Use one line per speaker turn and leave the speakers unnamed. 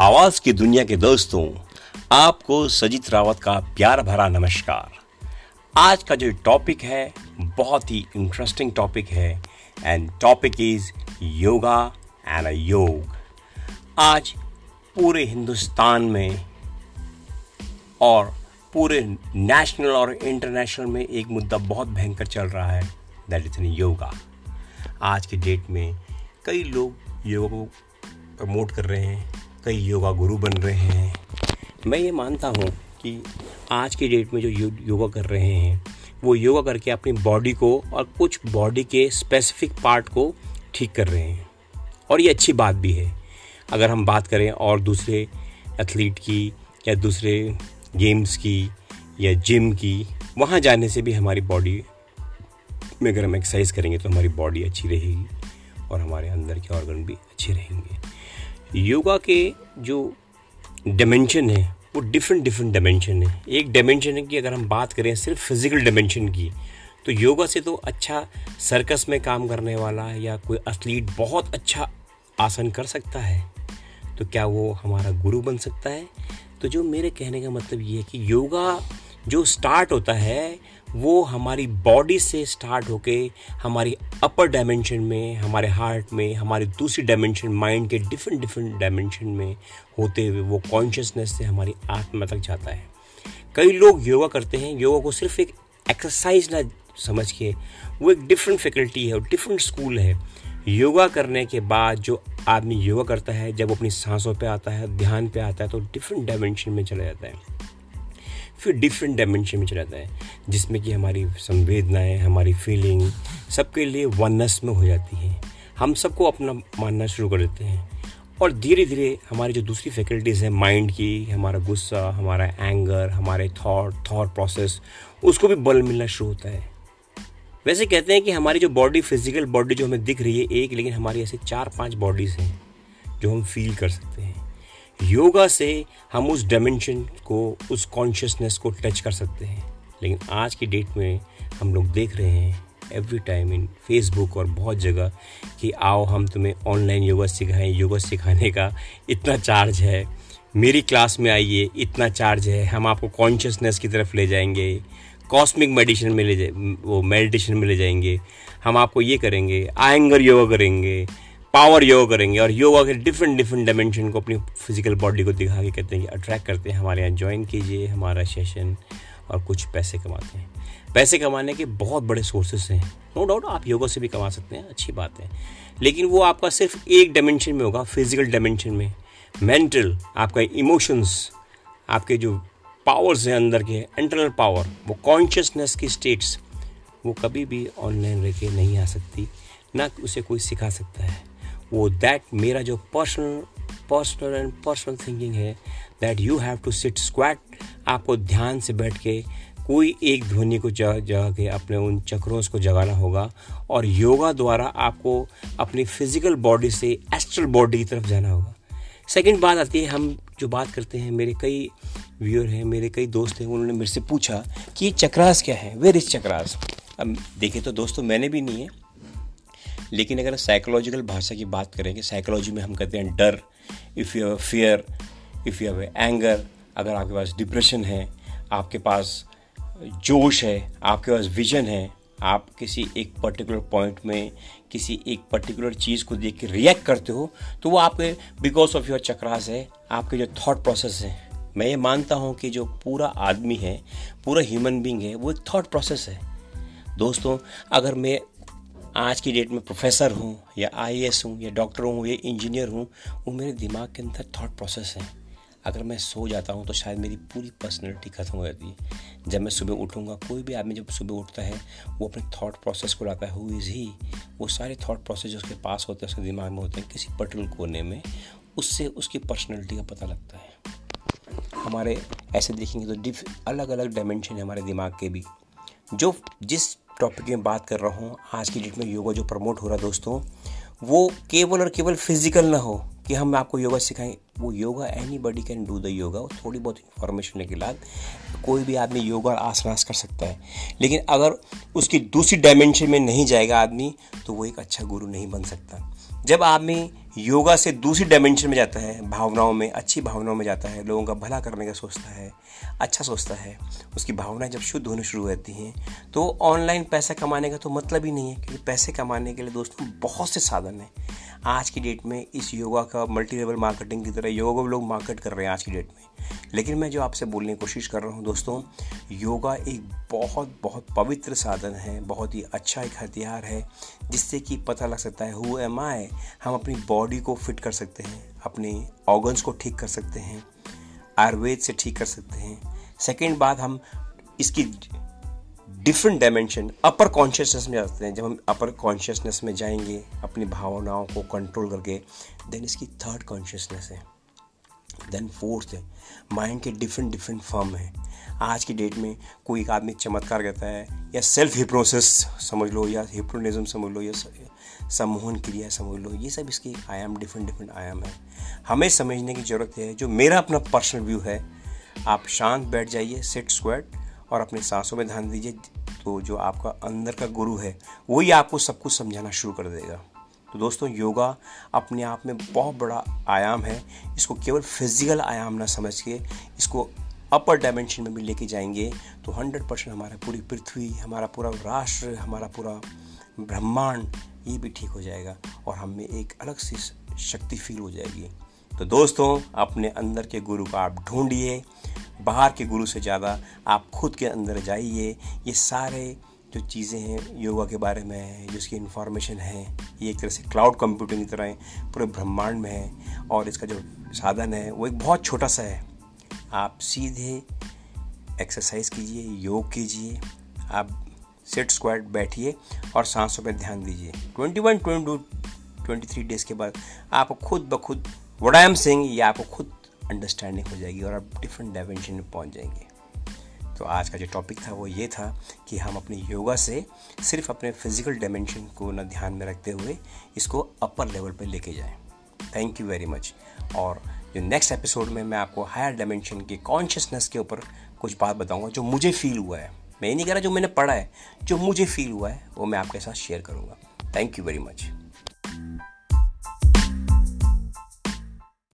आवाज़ की दुनिया के दोस्तों, आपको सजीत रावत का प्यार भरा नमस्कार। आज का जो टॉपिक है, बहुत ही इंटरेस्टिंग टॉपिक है and topic is yoga and yog आज पूरे हिंदुस्तान में और पूरे नेशनल और इंटरनेशनल में एक मुद्दा बहुत भयंकर चल रहा है दैट इज़ योगा आज की डेट में कई लोग योगा को प्रमोट कर रहे हैं। कई योगा गुरु बन रहे हैं। मैं ये मानता हूँ कि आज की डेट में जो यो, योगा कर रहे हैं वो योगा करके अपनी बॉडी को और कुछ बॉडी के स्पेसिफिक पार्ट को ठीक कर रहे हैं। और ये अच्छी बात भी है। अगर हम बात करें और दूसरे एथलीट की या दूसरे गेम्स की या जिम की वहाँ जाने से भी हमारी बॉडी में अगर हम एक्सरसाइज करेंगे तो हमारी बॉडी अच्छी रहेगी और हमारे अंदर के ऑर्गन भी अच्छे रहेंगे। योगा के जो डायमेंशन है, वो डिफरेंट डिफरेंट डायमेंशन है। एक डायमेंशन कि अगर हम बात करें सिर्फ़ फ़िज़िकल डायमेंशन की तो योगा से तो अच्छा सर्कस में काम करने वाला या कोई एथलीट बहुत अच्छा आसन कर सकता है। तो क्या वो हमारा गुरु बन सकता है? तो जो मेरे कहने का मतलब ये है कि योगा जो स्टार्ट होता है, वो हमारी बॉडी से स्टार्ट होके हमारी अपर डायमेंशन में, हमारे हार्ट में, हमारी दूसरी डायमेंशन माइंड के डिफरेंट डिफरेंट डायमेंशन में होते हुए वो कॉन्शियसनेस से हमारी आत्मा तक जाता है। कई लोग योगा करते हैं योगा को सिर्फ़ एक एक्सरसाइज ना समझ के, वो एक डिफरेंट फैकल्टी है डिफरेंट स्कूल है। योगा करने के बाद जो आदमी योगा करता है, जब अपनी सांसों पे आता है, ध्यान पे आता है तो डिफरेंट डायमेंशन में चला जाता है। फिर डिफरेंट डायमेंशन में चला जाता है, जिसमें कि हमारी संवेदनाएँ, हमारी फीलिंग सबके लिए वननेस में हो जाती हैं। हम सबको अपना मानना शुरू कर देते हैं और धीरे धीरे हमारी जो दूसरी फैकल्टीज़ हैं माइंड की, हमारा गुस्सा, हमारा एंगर हमारे थॉट थॉट प्रोसेस उसको भी बल मिलना शुरू होता है। वैसे कहते हैं कि हमारी जो बॉडी फ़िज़िकल बॉडी जो हमें दिख रही है एक, लेकिन हमारी ऐसे चार, पाँच बॉडीज़ हैं जो हम फील कर सकते हैं। योगा से हम उस डायमेंशन को, उस कॉन्शियसनेस को टच कर सकते हैं। लेकिन आज की डेट में हम लोग देख रहे हैं एवरी टाइम इन फेसबुक और बहुत जगह कि आओ हम तुम्हें ऑनलाइन योगा सिखाएँ। योगा सिखाने का इतना चार्ज है। मेरी क्लास में आइए, इतना चार्ज है। हम आपको कॉन्शियसनेस की तरफ़ ले जाएँगे। कॉस्मिक मेडिटेशन में ले जाए, वो मेडिटेशन में ले जाएँगे। हम आपको ये करेंगे, आयंगर योगा करेंगे। पावर योगा करेंगे और योगा के डिफरेंट डिफरेंट डायमेंशन को अपनी फ़िज़िकल बॉडी को दिखा के कहते हैं कि अट्रैक्ट करते हैं, हमारे यहाँ ज्वाइन कीजिए, हमारा सेशन और कुछ पैसे कमाते हैं। पैसे कमाने के बहुत बड़े सोर्सेस हैं। नो डाउट आप योगा से भी कमा सकते हैं, अच्छी बात है। लेकिन वो आपका सिर्फ़ एक डायमेंशन में होगा फ़िज़िकल डायमेंशन में। मेंटल आपका इमोशंस आपके जो पावर्स हैं अंदर के इंटरनल पावर वो कॉन्शियसनेस की स्टेट्स वो कभी भी ऑनलाइन रह के नहीं आ सकती, ना उसे कोई सिखा सकता है। वो दैट मेरा जो personal personal and personal thinking है that you have to sit squat आपको ध्यान से बैठ के कोई एक ध्वनि को जगा जगा के अपने उन चक्रों को जगाना होगा और योगा द्वारा आपको अपनी फ़िज़िकल बॉडी से एस्ट्रल बॉडी की तरफ़ जाना होगा। सेकंड बात आती है, हम जो बात करते हैं, मेरे कई व्यूअर हैं, मेरे कई दोस्त हैं, उन्होंने मेरे से पूछा कि ये चक्रास क्या है? Where is chakras? अब देखें तो दोस्तों, मैंने भी नहीं है। लेकिन अगर साइकोलॉजिकल भाषा की बात करें कि साइकोलॉजी में हम कहते हैं डर if you have fear if you have anger अगर आपके पास डिप्रेशन है, आपके पास जोश है, आपके पास विजन है, आप किसी एक पर्टिकुलर पॉइंट में किसी एक पर्टिकुलर चीज़ को देख के रिएक्ट करते हो तो वो आपके बिकॉज़ ऑफ़ योर चक्रास है, आपके जो थॉट प्रोसेस है। मैं ये मानता हूँ कि जो पूरा आदमी है, पूरा ह्यूमन बींग है, वो एक थॉट प्रोसेस है। दोस्तों, अगर मैं आज की डेट में प्रोफेसर हूँ या आई हूँ या डॉक्टर हूँ या इंजीनियर हूँ, वो मेरे दिमाग के अंदर थॉट प्रोसेस है। अगर मैं सो जाता हूँ तो शायद मेरी पूरी पर्सनैलिटी ख़त्म हो जाती है। जब मैं सुबह उठूँगा, कोई भी आदमी जब सुबह उठता है, वो अपने थॉट प्रोसेस को लाता है। हु इज़ ही वो सारे थॉट प्रोसेस जो उसके पास होते हैं, उसके दिमाग में होते हैं, किसी पर्टिकुलर कोने में, उससे उसकी पर्सनैलिटी का पता लगता है। हमारे ऐसे देखेंगे तो डिफ अलग अलग डायमेंशन है हमारे दिमाग के भी। जो जिस टॉपिक में बात कर रहा हूँ। आज की डेट में योगा जो प्रमोट हो रहा है दोस्तों, वो केवल और केवल फ़िज़िकल ना हो। कि हम आपको योगा सिखाएँ। वो yoga anybody can do the yoga वो थोड़ी बहुत इन्फॉर्मेशन के बाद कोई भी आदमी योगा और आसनास कर सकता है। लेकिन अगर उसकी दूसरी डायमेंशन में नहीं जाएगा आदमी तो वो एक अच्छा गुरु नहीं बन सकता। जब आदमी योगा से दूसरी डायमेंशन में जाता है, भावनाओं में, अच्छी भावनाओं में जाता है, लोगों का भला करने का सोचता है अच्छा सोचता है, उसकी भावनाएँ जब शुद्ध होनी शुरू होती हैं तो ऑनलाइन पैसा कमाने का तो मतलब ही नहीं है, क्योंकि पैसे कमाने के लिए दोस्तों बहुत से साधन हैं। आज की डेट में इस योगा का मल्टी लेवल मार्केटिंग की तरह योगा को लोग मार्केट कर रहे हैं आज की डेट में। लेकिन मैं जो आपसे बोलने की कोशिश कर रहा हूँ दोस्तों, योगा एक बहुत बहुत पवित्र साधन है, बहुत ही अच्छा एक हथियार है, जिससे कि पता लग सकता है हु एम आई हम अपनी बॉडी को फिट कर सकते हैं, अपने ऑर्गन्स को ठीक कर सकते हैं, आयुर्वेद से ठीक कर सकते हैं। सेकेंड बात, हम इसकी डिफरेंट डायमेंशन अपर कॉन्शियसनेस में जाते हैं। जब हम अपर कॉन्शियसनेस में जाएँगे, अपनी भावनाओं को कंट्रोल करके देन इसकी थर्ड कॉन्शियसनेस है। देन फोर्थ है माइंड के डिफरेंट डिफरेंट फॉर्म है। आज की डेट में कोई एक आदमी चमत्कार कहता है, या सेल्फ हिप्नोसिस समझ लो, या हिप्नोनिज्म समझ लो, या सम्मोहन क्रिया समझ लो। ये सब इसके आयाम डिफरेंट डिफरेंट आयाम है। हमें समझने की ज़रूरत है, जो मेरा अपना पर्सनल व्यू है, आप शांत बैठ जाइए सिट स्क्वेट और अपने सांसों में ध्यान दीजिए तो जो आपका अंदर का गुरु है, वही आपको सब कुछ समझाना शुरू कर देगा। तो दोस्तों, योगा अपने आप में बहुत बड़ा आयाम है। इसको केवल फ़िज़िकल आयाम ना समझ के इसको अपर डायमेंशन में भी लेके जाएँगे तो हंड्रेड परसेंट हमारा पूरी पृथ्वी, हमारा पूरा राष्ट्र, हमारा पूरा ब्रह्मांड, ये भी ठीक हो जाएगा और हमें एक अलग सी शक्ति फील हो जाएगी। तो दोस्तों, अपने अंदर के गुरु को आप ढूंढिए बाहर के गुरु से ज़्यादा आप खुद के अंदर जाइए। ये सारे जो चीज़ें हैं, योगा के बारे में है, जो इसकी इन्फॉर्मेशन है, ये एक तरह से क्लाउड कंप्यूटिंग की तरह है, पूरे ब्रह्मांड में है और इसका जो साधन है, वो एक बहुत छोटा सा है। आप सीधे एक्सरसाइज कीजिए, योग कीजिए, आप सेट स्क्वाड बैठिए और सांसों पर ध्यान दीजिए। Twenty one twenty two twenty three days के बाद आप खुद ब खुद एम सिंग ये आपको खुद अंडरस्टैंडिंग हो जाएगी और आप डिफरेंट डायमेंशन में पहुँच जाएँगे। तो आज का जो टॉपिक था वो ये था कि हम अपने योगा से सिर्फ़ अपने फ़िज़िकल डायमेंशन को न ध्यान में रखते हुए इसको अपर लेवल पर लेके जाएँ। थैंक यू वेरी मच और जो नेक्स्ट एपिसोड में मैं आपको हायर डायमेंशन के कॉन्शियसनेस के ऊपर कुछ बात बताऊँगा जो मुझे फील हुआ है। मैं ये नहीं कह रहा जो मैंने पढ़ा है, जो मुझे फील हुआ है, वो मैं आपके साथ शेयर करूँगा। Thank you very much